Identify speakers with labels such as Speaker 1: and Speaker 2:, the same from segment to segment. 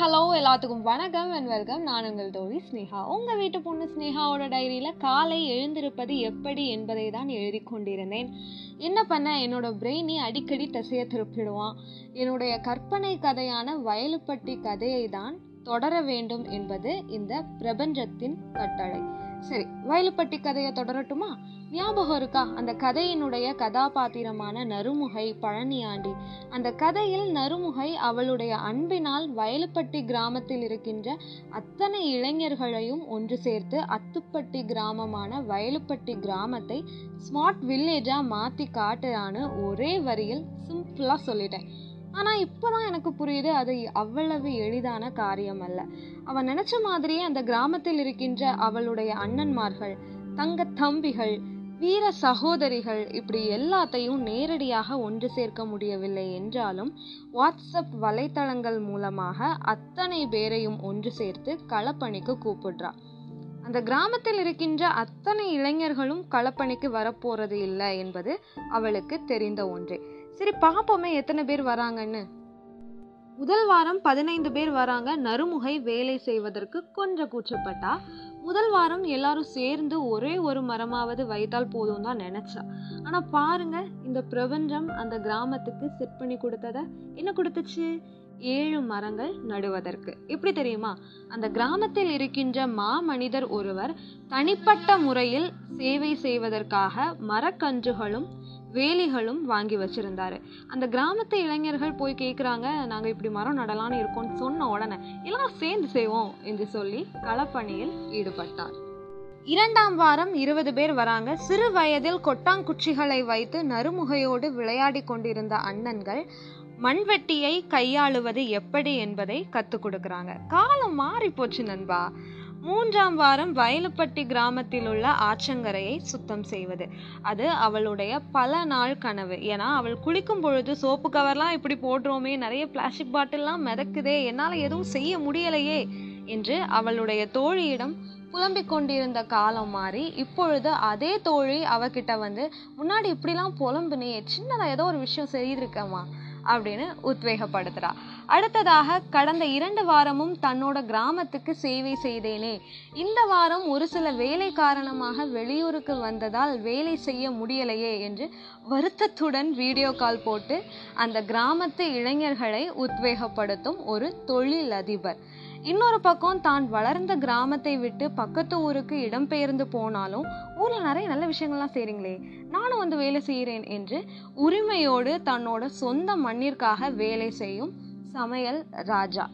Speaker 1: Hello எல்லாத்துக்கும் வணக்கம் and welcome நான் உங்கள் தோழி ஸ்னேகா. உங்கள் வீட்டு பொண்ணு ஸ்னேகாவோட டைரியில் காலை எழுந்திருப்பது எப்படி என்பதை தான் எழுதி கொண்டிருந்தேன். என்ன பண்ண? என்னோட பிரெயினி அடிக்கடி திசையை திருப்பிடுவான். என்னுடைய கற்பனை கதையான வயலுப்பட்டி கதையை தான் தொடர வேண்டும் என்பது இந்த பிரபஞ்சத்தின் கட்டளை. சரி வயலுப்பட்டி கதையை தொடரட்டுமா? ஞாபகம் இருக்கா? அந்த கதையினுடைய கதாபாத்திரமான நறுமுகை பழனியாண்டி. அந்த கதையில் நறுமுகை அவளுடைய அன்பினால் வயலுப்பட்டி கிராமத்தில் இருக்கின்ற அத்தனை இளைஞர்களையும் ஒன்று சேர்த்து அத்துப்பட்டி கிராமமான வயலுப்பட்டி கிராமத்தை ஸ்மார்ட் வில்லேஜாக மாற்றி காட்டுறான்னு ஒரே வரியில் சிம்பிளாக சொல்லிட்டேன். ஆனால் இப்போ தான் எனக்கு புரியுது அது அவ்வளவு எளிதான காரியம் அல்ல அவன் நினச்ச மாதிரியே அந்த கிராமத்தில் இருக்கின்ற அவளுடைய அண்ணன்மார்கள் தங்க தம்பிகள் வீர சகோதரிகள் இப்படி எல்லாத்தையும் நேரடியாக ஒன்று சேர்க்க முடியவில்லை என்றாலும் வாட்ஸ்அப் வலைத்தளங்கள் மூலமாக அத்தனை பேரையும் ஒன்று சேர்த்து களப்பணிக்கு கூப்பிடுறா. அந்த கிராமத்தில் இருக்கின்ற அத்தனை இளைஞர்களும் களப்பணிக்கு வரப்போறது இல்லை என்பது அவளுக்கு தெரிந்த ஒன்றே. சரி பார்ப்போமே எத்தனை பேர் வராங்கன்னு. முதல் வாரம் பதினைந்து பேர் வராங்க நறுமுகை வேலை செய்வதற்கு கொஞ்சம் கூச்சப்பட்டா. முதல் வாரம் எல்லாரும் சேர்ந்து ஒரே ஒரு மரமாவது வைத்தால் போதும் தான் நினைச்சா. ஆனா பாருங்க இந்த பிரபஞ்சம் அந்த கிராமத்துக்கு செட் பண்ணி கொடுத்தத. என்ன கொடுத்துச்சு? ஏழு மரங்கள் நடுவதற்கு. எப்படி தெரியுமா? அந்த கிராமத்தில் இருக்கின்ற மாமனிதர் ஒருவர் தனிப்பட்ட முறையில் சேவை செய்வதற்காக மரக்கன்றுகளும் வேலிகளும் வாங்கி வச்சிருந்தாரு. அந்த கிராமத்து இளைஞர்கள் போய் கேட்குறாங்க நாங்கள் இப்படி மரம் நடலான்னு இருக்கோம்னு சொன்ன உடனே எல்லாம் சேர்ந்து செய்வோம் என்று சொல்லி களப்பணியில் ஈடுபட்டார். இரண்டாம் வாரம் இருபது பேர் வராங்க. சிறு வயதில் கொட்டாங்குச்சிகளை வைத்து நறுமுகையோடு விளையாடி கொண்டிருந்த அண்ணன்கள் மண்வெட்டியை கையாளுவது எப்படி என்பதை கற்றுக் கொடுக்குறாங்க. காலம் மாறி போச்சு நண்பா. மூன்றாம் வாரம் வயலுப்பட்டி கிராமத்தில் உள்ள ஆற்றங்கரையை சுத்தம் செய்வது. அது அவளுடைய பல நாள் கனவு. ஏன்னா அவள் குளிக்கும் பொழுது சோப்பு கவர்லாம் இப்படி போடுறோமே நிறைய பிளாஸ்டிக் பாட்டில்லாம் மிதக்குதே என்னால் எதுவும் செய்ய முடியலையே என்று அவளுடைய தோழியிடம் புலம்பிக் கொண்டிருந்த காலம் மாறி இப்பொழுது அதே தோழி அவகிட்ட வந்து முன்னாடி இப்படிலாம் புலம்புனே சின்னதாக ஏதோ ஒரு விஷயம் செய்திருக்கமா அப்படின்னு உத்வேகப்படுத்துறா. அடுத்ததாக கடந்த இரண்டு வாரமும் தன்னோட கிராமத்துக்கு சேவை செய்தேனே. இந்த வாரம் ஒரு சில வேலை காரணமாக வெளியூருக்கு வந்ததால் வேலை செய்ய முடியலையே என்று வருத்தத்துடன் வீடியோ கால் போட்டு அந்த கிராமத்து இளைஞர்களை உத்வேகப்படுத்தும் ஒரு தொழிலதிபர். இன்னொரு பக்கம் தான் வளர்ந்த கிராமத்தை விட்டு பக்கத்து ஊருக்கு இடம்பெயர்ந்து போனாலும் ஊர்ல நிறைய நல்ல விஷயங்கள்லாம் செய்றீங்களே நானும் வந்து வேலை செய்கிறேன் என்று உரிமையோடு தன்னோட சொந்த மண்ணிற்காக வேலை செய்யும் சமையல் ராஜா.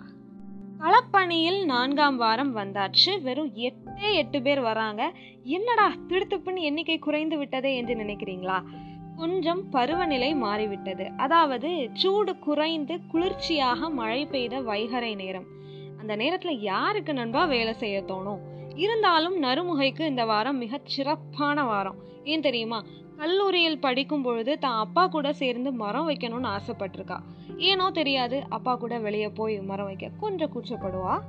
Speaker 1: களப்பணியில் நான்காம் வாரம் வந்தாச்சு. வெறும் எட்டே எட்டு பேர் வராங்க. என்னடா திடுத்துப்புன்னு எண்ணிக்கை குறைந்து விட்டதே என்று நினைக்கிறீங்களா? கொஞ்சம் பருவநிலை மாறிவிட்டது. அதாவது சூடு குறைந்து குளிர்ச்சியாக மழை பெய்த வைகரை நேரம். அந்த நேரத்துல யாருக்கு நண்பா வேலை செய்ய தோணும்? இருந்தாலும் நறுமுகைக்கு இந்த வாரம் மிக சிறப்பான வாரம். ஏன் தெரியுமா? கல்லூரியில் படிக்கும் பொழுது தான் அப்பா கூட சேர்ந்து மரம் வைக்கணும்னு ஆசைப்பட்டிருக்கா. ஏனோ தெரியாது அப்பா கூட வெளியே போய் மரம் வைக்க கொஞ்சம் கூச்சப்படுவா?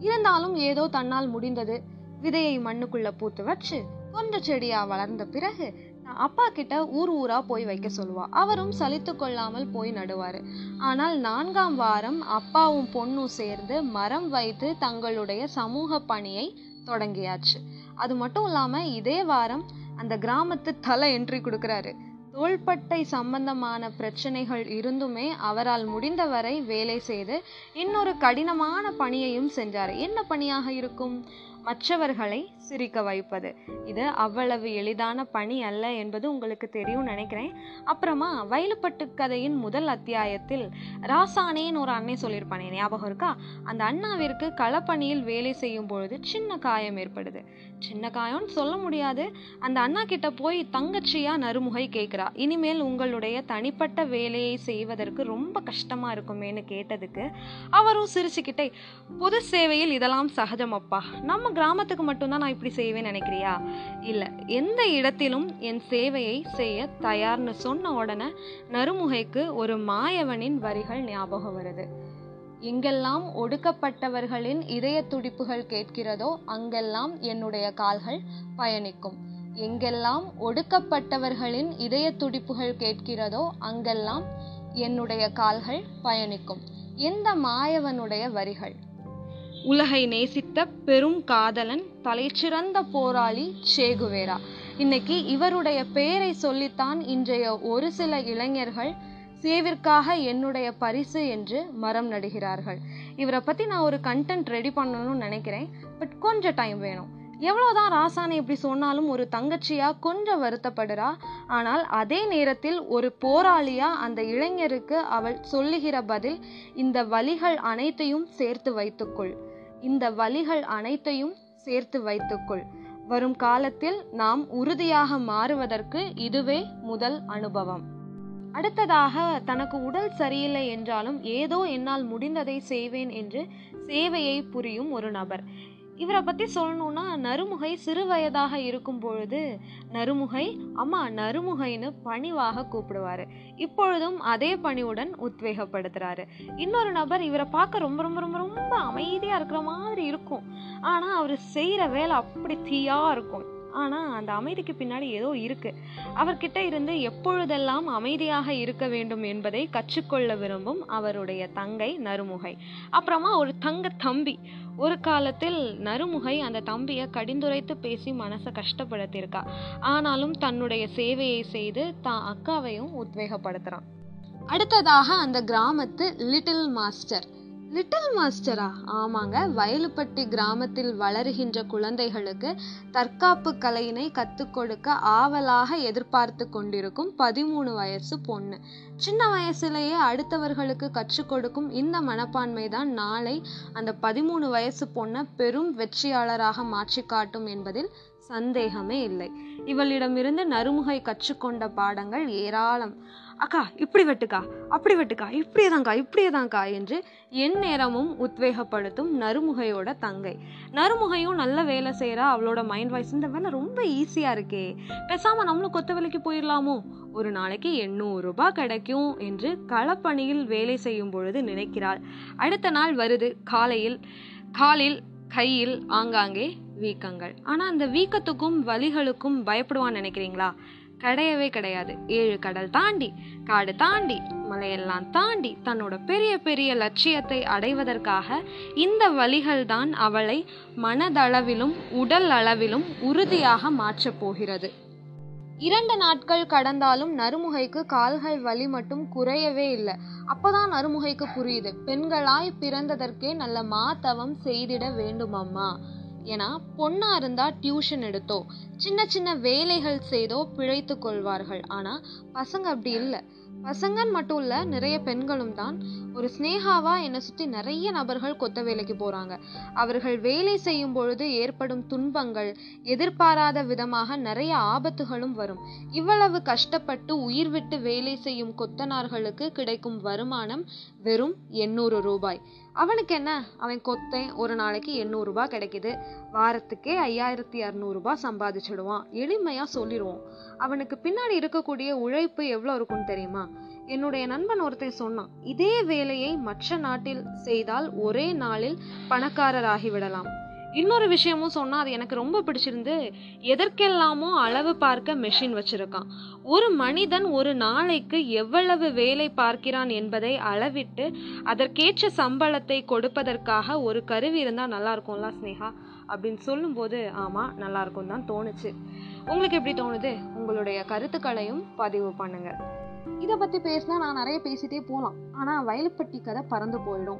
Speaker 1: இருந்தாலும் ஏதோ தன்னால் முடிந்தது. விதையை மண்ணுக்குள்ள பூத்து வச்சு கொஞ்சம் செடியா வளர்ந்த பிறகு அப்பா கிட்ட ஊர் ஊரா போய் வைக்க சொல்லுவா. அவரும் சலித்து கொள்ளாமல் போய் நடுவாரு. ஆனால் நான்காம் வாரம் அப்பாவும் பொண்ணும் சேர்ந்து மரம் வைத்து தங்களுடைய சமூக பணியை தொடங்கியாச்சு. அது மட்டும் இல்லாம இதே வாரம் அந்த கிராமத்து தலை என்ட்ரி கொடுக்குறாரு. தோள்பட்டை சம்பந்தமான பிரச்சனைகள் இருந்துமே அவரால் முடிந்தவரை வேலை செய்து இன்னொரு கடினமான பணியையும் செஞ்சார். என்ன பணியாக இருக்கும்? மற்றவர்களை சிரிக்க வைப்பது. இது அவ்வளவு எளிதான பணி அல்ல என்பது உங்களுக்கு தெரியும் நினைக்கிறேன். அப்புறமா வயலுப்பட்டு கதையின் முதல் அத்தியாயத்தில் ராசானேன்னு ஒரு அண்ணன் சொல்லியிருப்பானே ஞாபகம் இருக்கா? அந்த அண்ணாவிற்கு களப்பணியில் வேலை செய்யும் பொழுது சின்ன காயம் ஏற்படுது. சின்ன காயம்னு சொல்ல முடியாது. அந்த அண்ணா கிட்ட போய் தங்கச்சியா நறுமுகை கேட்குறா. இனிமேல் உங்களுடைய தனிப்பட்ட வேலையை செய்வதற்கு ரொம்ப கஷ்டமா இருக்குமேன்னு கேட்டதுக்கு அவரும் சிரிச்சுக்கிட்டே பொது சேவையில் இதெல்லாம் சகஜம் அப்பா. நம்ம கிராமத்துக்கு மட்டும்தான் நான் இப்படி செய்வேன்னு நினைக்கிறியா? இல்லை எந்த இடத்திலும் என் சேவையை செய்ய தயார்னு சொன்ன உடனே நறுமுகைக்கு ஒரு மாயவனின் வரிகள் ஞாபகம் வருது. எங்கெல்லாம் ஒடுக்கப்பட்டவர்களின் இதய துடிப்புகள் கேட்கிறதோ அங்கெல்லாம் என்னுடைய கால்கள் பயணிக்கும். எங்கெல்லாம் ஒடுக்கப்பட்டவர்களின் இதய துடிப்புகள் கேட்கிறதோ அங்கெல்லாம் என்னுடைய கால்கள் பயணிக்கும். எந்த மாயவனுடைய வரிகள்? உலகை நேசித்த பெரும் காதலன் தலைச்சிறந்த போராளி சேகுவேரா. இன்னைக்கு இவருடைய பெயரை சொல்லித்தான் இன்றைய ஒரு சில இளைஞர்கள் சேவிற்காக என்னுடைய பரிசு என்று மரம் நடுகிறார்கள். இவரை பற்றி நான் ஒரு கண்டென்ட் ரெடி பண்ணணும்னு நினைக்கிறேன். பட் கொஞ்சம் டைம் வேணும். எவ்வளோதான் ராசானை இப்படி சொன்னாலும் ஒரு தங்கச்சியா கொஞ்சம் வருத்தப்படுறா. ஆனால் அதே நேரத்தில் ஒரு போராளியா அந்த இளைஞருக்கு அவள் சொல்லுகிற பதில் இந்த வழிகள் அனைத்தையும் சேர்த்து வைத்துக்கொள். இந்த வழிகள் அனைத்தையும் சேர்த்து வைத்துக்கொள். வரும் காலத்தில் நாம் உறுதியாக மாறுவதற்கு இதுவே முதல் அனுபவம். அடுத்ததாக தனக்கு உடல் சரியில்லை என்றாலும் ஏதோ என்னால் முடிந்ததை செய்வேன் என்று சேவையை புரியும் ஒரு நபர். இவரை பற்றி சொல்லணும்னா நறுமுகை சிறு வயதாக இருக்கும் பொழுது நறுமுகை அம்மா நறுமுகைன்னு பணிவாக கூப்பிடுவாரு. இப்பொழுதும் அதே பணிவுடன் உத்வேகப்படுத்துறாரு. இன்னொரு நபர் இவரை பார்க்க ரொம்ப ரொம்ப ரொம்ப ரொம்ப அமைதியாக இருக்கிற மாதிரி இருக்கும். ஆனால் அவர் செய்கிற வேலை அப்படி தீயாக இருக்கும். ஆனால் அந்த அமைதிக்கு பின்னாடி ஏதோ இருக்கு. அவர்கிட்ட இருந்து எப்பொழுதெல்லாம் அமைதியாக இருக்க வேண்டும் என்பதை கற்றுக்கொள்ள விரும்பும் அவருடைய தங்கை நறுமுகை. அப்புறமா ஒரு தங்க தம்பி. ஒரு காலத்தில் நறுமுகை அந்த தம்பியை கடிந்துரைத்து பேசி மனசை கஷ்டப்படுத்தியிருக்கா. ஆனாலும் தன்னுடைய சேவையை செய்து தான் அக்காவையும் உத்வேகப்படுத்துகிறான் அடுத்ததாக அந்த கிராமத்து லிட்டில் மாஸ்டர். லிட்டில் மாஸ்டரா? ஆமாங்க. வயலுப்பட்டி கிராமத்தில் வளருகின்ற குழந்தைகளுக்கு தற்காப்பு கலையினை கற்றுக் கொடுக்க ஆவலாக எதிர்பார்த்து கொண்டிருக்கும் பதிமூணு வயசு பொண்ணு. சின்ன வயசுலேயே அடுத்தவர்களுக்கு கற்றுக் கொடுக்கும் இந்த மனப்பான்மை தான் நாளை அந்த பதிமூணு வயசு பொண்ணை பெரும் வெற்றியாளராக மாற்றி காட்டும் என்பதில் சந்தேகமே இல்லை. இவளிடமிருந்து நறுமுகை கற்றுக்கொண்ட பாடங்கள் ஏராளம். அக்கா இப்படி வெட்டுக்கா அப்படி வெட்டுக்கா இப்படியே தான்க்கா இப்படியே என்று என் நேரமும் உத்வேகப்படுத்தும் நறுமுகையோட தங்கை. நறுமுகையும் நல்ல வேலை செய்கிறா அவளோட மைண்ட் வாய்ஸ் இந்த வேலை ரொம்ப ஈஸியாக இருக்கே. பேசாமல் நம்மளும் கொத்த வேலைக்கு போயிடலாமோ? ஒரு நாளைக்கு எண்ணூறு ரூபாய் கிடைக்கும் என்று களப்பணியில் வேலை செய்யும் பொழுது நினைக்கிறாள். அடுத்த நாள் வருது. காலையில் காலில் கையில் ஆங்காங்கே வீக்கங்கள். ஆனால் அந்த வீக்கத்துக்கும் வலிகளுக்கும் பயப்படுவான்னு நினைக்கிறீங்களா? கிடையவே கிடையாது. ஏழு கடல் தாண்டி காடு தாண்டி மலையெல்லாம் தாண்டி தன்னோட பெரிய பெரிய லட்சியத்தை அடைவதற்காக இந்த வழிகள் தான் அவளை மனதளவிலும் உடல் அளவிலும் உறுதியாக மாற்றப் போகிறது. இரண்டு நாட்கள் கடந்தாலும் நறுமுகைக்கு கால்கள் வலி மட்டும் குறையவே இல்லை. அப்பதான் நறுமுகைக்கு புரியுது. பெண்களாய் பிறந்ததற்கே நல்ல மாத்தவம் செய்திட வேண்டுமம்மா. ஏன்னா பொண்ணா இருந்தா டியூஷன் எடுத்தோ சின்ன சின்ன வேலைகள் செய்தோ பிழைத்து கொள்வார்கள். ஆனா பசங்க அப்படி இல்லை. பசங்கன்னு மட்டும் இல்ல நிறைய பெண்களும் தான் ஒரு ஸ்னேகாவா என்னை சுற்றி நிறைய நபர்கள் கொத்த வேலைக்கு போகிறாங்க அவர்கள் வேலை செய்யும் பொழுது ஏற்படும் துன்பங்கள் எதிர்பாராத விதமாக நிறைய ஆபத்துகளும் வரும். இவ்வளவு கஷ்டப்பட்டு உயிர் விட்டு வேலை செய்யும் கொத்தனார்களுக்கு கிடைக்கும் வருமானம் வெறும் எண்ணூறு ரூபாய். அவனுக்கு என்ன? அவன் கொத்தேன் ஒரு நாளைக்கு எண்ணூறுரூபா கிடைக்கிது கிடைக்குது. வாரத்துக்கே ஐயாயிரத்தி இரநூறுபா சம்பாதிச்சிடுவான். எளிமையாக சொல்லிடுவோம். அவனுக்கு பின்னாடி இருக்கக்கூடிய உழைப்பு எவ்வளோ இருக்கும்னு தெரியுமா? என்னுடைய நண்பன் ஒருத்தன் சொன்னான் இதே வேலையை மற்ற நாட்டில் செய்தால் ஒரே நாளில் பணக்காரராகிவிடலாம். இன்னொரு விஷயமும் சொன்னால் அது எனக்கு ரொம்ப பிடிச்சிருந்து எதற்கெல்லாமோ அளவு பார்க்க மெஷின் வச்சிருக்கான். ஒரு மனிதன் ஒரு நாளைக்கு எவ்வளவு வேலை பார்க்கிறான் என்பதை அளவிட்டு அதற்கேற்ற சம்பளத்தை கொடுப்பதற்காக ஒரு கருவி இருந்தால் நல்லா இருக்கும்ல ஸ்னேகா அப்படின்னு சொல்லும்போது ஆமாம் நல்லா இருக்கும் தான் தோணுச்சு. உங்களுக்கு எப்படி தோணுது? உங்களுடைய கருத்துக்களையும் பதிவு பண்ணுங்கள் இதை பத்தி பேசினா நான் நிறைய பேசிட்டே போகலாம் ஆனா வயல்பட்டி கதை பறந்து போயிடும்.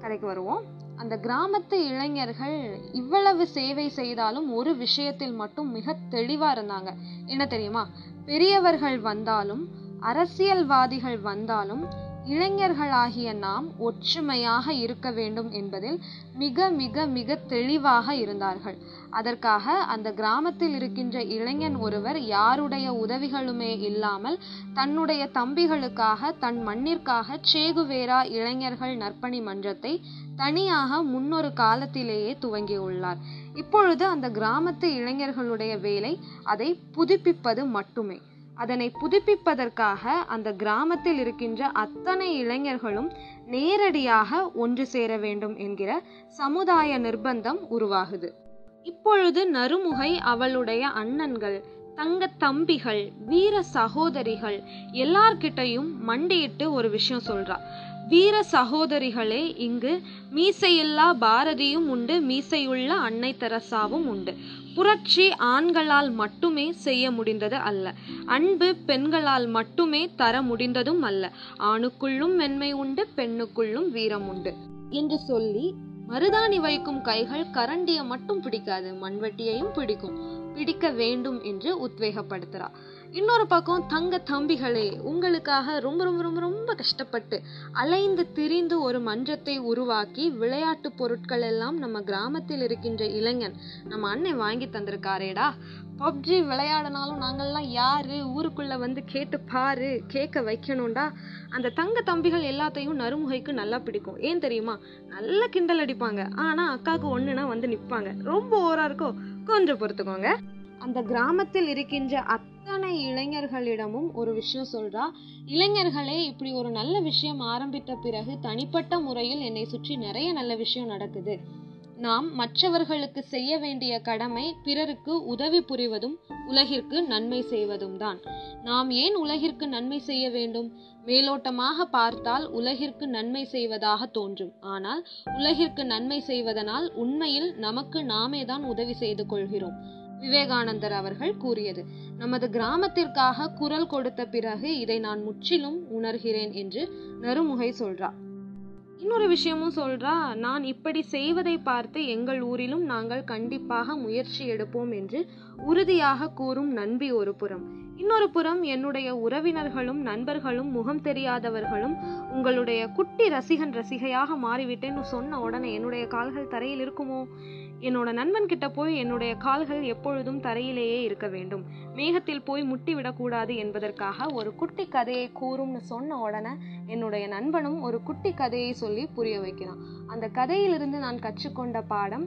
Speaker 1: கதைக்கு வருவோம். அந்த கிராமத்து இளைஞர்கள் இவ்வளவு சேவை செய்தாலும் ஒரு விஷயத்தில் மட்டும் மிக தெளிவா இருந்தாங்க. என்ன தெரியுமா? பெரியவர்கள் வந்தாலும் அரசியல்வாதிகள் வந்தாலும் இளைஞர்களாகிய நாம் ஒற்றுமையாக இருக்க வேண்டும் என்பதில் மிக மிக மிக தெளிவாக இருந்தார்கள். அதற்காக அந்த கிராமத்தில் இருக்கின்ற இளைஞன் ஒருவர் யாருடைய உதவிகளுமே இல்லாமல் தன்னுடைய தம்பிகளுக்காக தன் மண்ணிற்காக சேகுவேரா இளைஞர்கள் நற்பணி மன்றத்தை தனியாக முன்னொரு காலத்திலேயே துவங்கியுள்ளார். இப்பொழுது அந்த கிராமத்து இளைஞர்களுடைய வேலை அதை புதுப்பிப்பது மட்டுமே. அதனை புதுப்பிப்பதற்காக அந்த கிராமத்தில் இருக்கின்ற அத்தனை இளைஞர்களும் நேரடியாக ஒன்று சேர வேண்டும் என்கிற சமுதாய நிர்பந்தம் உருவாகுது. இப்பொழுது நறுமுகை அவளுடைய அண்ணன்கள் தங்க தம்பிகள் வீர சகோதரிகள் எல்லார்கிட்டையும் மண்டியிட்டு ஒரு விஷயம் சொல்றா. வீர சகோதரிகளே இங்கு மீசையில்லா பாரதியும் உண்டு மீசையுள்ள அன்னை தெரசாவும் உண்டு. புரட்சி ஆண்களால் மட்டுமே செய்ய முடிந்தது அல்ல. அன்பு பெண்களால் மட்டுமே தர முடிந்ததும் அல்ல. ஆணுக்குள்ளும் மென்மை உண்டு பெண்ணுக்குள்ளும் வீரம் உண்டு. என்று சொல்லி மருதாணி வைக்கும் கைகள் கரண்டியை மட்டும் பிடிக்காது மண்வெட்டியையும் பிடிக்கும். பிடிக்க வேண்டும் என்று உத்வேகப்படுத்துறா. இன்னொரு பக்கம் தங்க தம்பிகளே உங்களுக்காக ரொம்ப ரொம்ப ரொம்ப ரொம்ப கஷ்டப்பட்டு அலைந்து திரிந்து ஒரு மன்றத்தை உருவாக்கி விளையாட்டு பொருட்கள் எல்லாம் நம்ம கிராமத்தில் இருக்கின்ற இளைஞன் நம்ம அண்ணன் வாங்கி தந்திருக்காரேடா. பப்ஜி விளையாடினாலும் நாங்கள்லாம் யாரு? ஊருக்குள்ள வந்து கேட்டு பாரு கேட்க வைக்கணும்டா. அந்த தங்க தம்பிகள் எல்லாத்தையும் நறுமுகைக்கு நல்லா பிடிக்கும். ஏன் தெரியுமா? நல்லா கிண்டல் அடிப்பாங்க. ஆனா அக்காவுக்கு ஒண்ணுனா வந்து நிப்பாங்க. ரொம்ப ஓரா இருக்கோ கொஞ்சம் பொறுத்துக்கோங்க. அந்த கிராமத்தில் இருக்கின்ற அத்தனை இளைஞர்களிடமும் ஒரு விஷயம் சொல்றா இளைஞர்களே இப்படி ஒரு நல்ல விஷயம் ஆரம்பித்த பிறகு தனிப்பட்ட முறையில் என்னை சுற்றி நிறைய நல்ல விஷயம் நடக்குது. நாம் மற்றவர்களுக்கு செய்ய வேண்டிய கடமை பிறருக்கு உதவி புரிவதும் உலகிற்கு நன்மை செய்வதும் தான். நாம் ஏன் உலகிற்கு நன்மை செய்ய வேண்டும்? மேலோட்டமாக பார்த்தால் உலகிற்கு நன்மை செய்வதாக தோன்றும். ஆனால் உலகிற்கு நன்மை செய்வதனால் உண்மையில் நமக்கு நாமே தான் உதவி செய்து கொள்கிறோம். விவேகானந்தர் அவர்கள் கூறியது. நமது கிராமத்திற்காக குரல் கொடுத்த பிறகு இதை நான் முற்றிலும் உணர்கிறேன் என்று நறுமுகை சொல்றா இன்னொரு விஷயமும் சொல்றா நான் இப்படி செய்வதை பார்த்து எங்கள் ஊரிலும் நாங்கள் கண்டிப்பாக முயற்சி எடுப்போம் என்று உறுதியாக கூறும் நண்பி ஒரு புறம் இன்னொரு புறம் என்னுடைய உறவினர்களும் நண்பர்களும் முகம் தெரியாதவர்களும் உங்களுடைய குட்டி ரசிகன் ரசிகையாக மாறிவிட்டேன்னு சொன்ன உடனே என்னுடைய கால்கள் தரையில் இருக்குமோ? என்னோட நண்பன் கிட்ட போய் என்னுடைய கால்கள் எப்பொழுதும் தரையிலேயே இருக்க வேண்டும். மேகத்தில் போய் முட்டி விடக்கூடாது என்பதற்காக ஒரு குட்டி கதையை கூறும்னு சொன்ன உடனே என்னுடைய நண்பனும் ஒரு குட்டி கதையை சொல்லி புரிய வைக்கிறான். அந்த கதையிலிருந்து நான் கற்றுக்கொண்ட பாடம்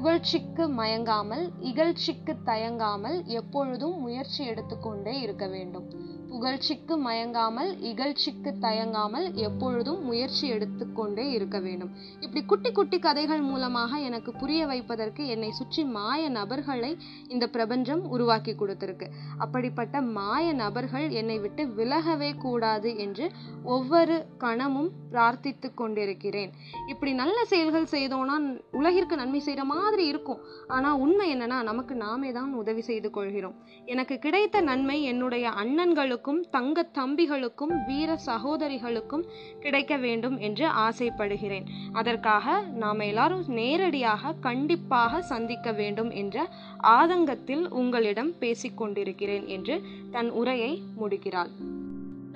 Speaker 1: புகழ்ச்சிக்கு மயங்காமல் இகழ்ச்சிக்கு தயங்காமல் எப்பொழுதும் முயற்சி எடுத்துக்கொண்டே இருக்க வேண்டும். புகழ்ச்சிக்கு மயங்காமல் இகழ்ச்சிக்கு தயங்காமல் எப்பொழுதும் முயற்சி எடுத்துக்கொண்டே இருக்க வேண்டும். இப்படி குட்டி குட்டி கதைகள் மூலமாக எனக்கு புரிய வைப்பதற்கு என்னை சுற்றி மாய நபர்களை இந்த பிரபஞ்சம் உருவாக்கி கொடுத்திருக்கு. அப்படிப்பட்ட மாய நபர்கள் என்னை விட்டு விலகவே கூடாது என்று ஒவ்வொரு கணமும் பிரார்த்தித்து கொண்டிருக்கிறேன். இப்படி நல்ல செயல்கள் செய்தோம்னா உலகிற்கு நன்மை செய்கிற மாதிரி இருக்கும். ஆனால் உண்மை என்னன்னா நமக்கு நாமே தான் உதவி செய்து கொள்கிறோம். எனக்கு கிடைத்த நன்மை என்னுடைய அண்ணன்களுக்கும் தங்க தம்பிகளுக்கும் வீர சகோதரிகளுக்கும் கிடைக்க வேண்டும் என்று ஆசைப்படுகிறேன். அதற்காக நாம் எல்லாரும் நேரடியாக கண்டிப்பாக சந்திக்க வேண்டும் என்ற ஆதங்கத்தில் உங்களிடம் பேசிக்கொண்டிருக்கிறேன் என்று தன் உரையை முடிக்கிறாள்.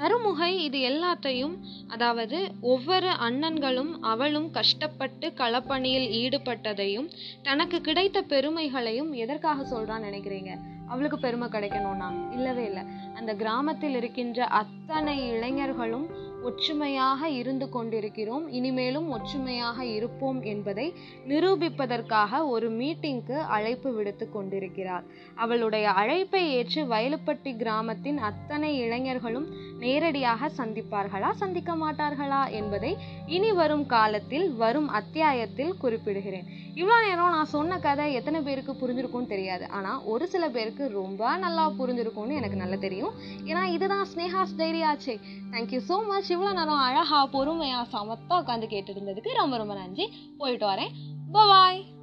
Speaker 1: நறுமுகை இது எல்லாத்தையும் அதாவது ஒவ்வொரு அண்ணன்களும் அவளும் கஷ்டப்பட்டு களப்பணியில் ஈடுபட்டதையும் தனக்கு கிடைத்த பெருமைகளையும் எதற்காக சொல்றான்னு நினைக்கிறீங்க? அவளுக்கு பெருமை கிடைக்கணும்னா? இல்லவே இல்லை. அந்த கிராமத்தில் இருக்கின்ற அத்தனை இளைஞர்களும் ஒற்றுமையாக இருந்து கொண்டிருக்கிறோம். இனிமேலும் ஒற்றுமையாக இருப்போம் என்பதை நிரூபிப்பதற்காக ஒரு மீட்டிங்க்கு அழைப்பு விடுத்து கொண்டிருக்கிறார். அவளுடைய அழைப்பை ஏற்று வயலுப்பட்டி கிராமத்தின் அத்தனை இளைஞர்களும் நேரடியாக சந்திப்பார்களா சந்திக்க மாட்டார்களா என்பதை இனி வரும் காலத்தில் வரும் அத்தியாயத்தில் குறிப்பிடுகிறேன். இவ்வளோ நேரம் நான் சொன்ன கதை எத்தனை பேருக்கு புரிஞ்சிருக்கும்னு தெரியாது. ஆனால் ஒரு சில பேருக்கு ரொம்ப நல்லா புரிஞ்சிருக்கும்னு எனக்கு நல்லா தெரியும். ஏன்னா இதுதான் ஸ்னேஹாஸ் டைரி ஆச்சே தேங்க்யூ ஸோ மச் இவ்வளோ நேரம் அழகா பொறுமையாக சமத்தா உட்காந்து கேட்டு இருந்ததுக்கு ரொம்ப ரொம்ப நன்றி. போயிட்டு வரேன். பாய்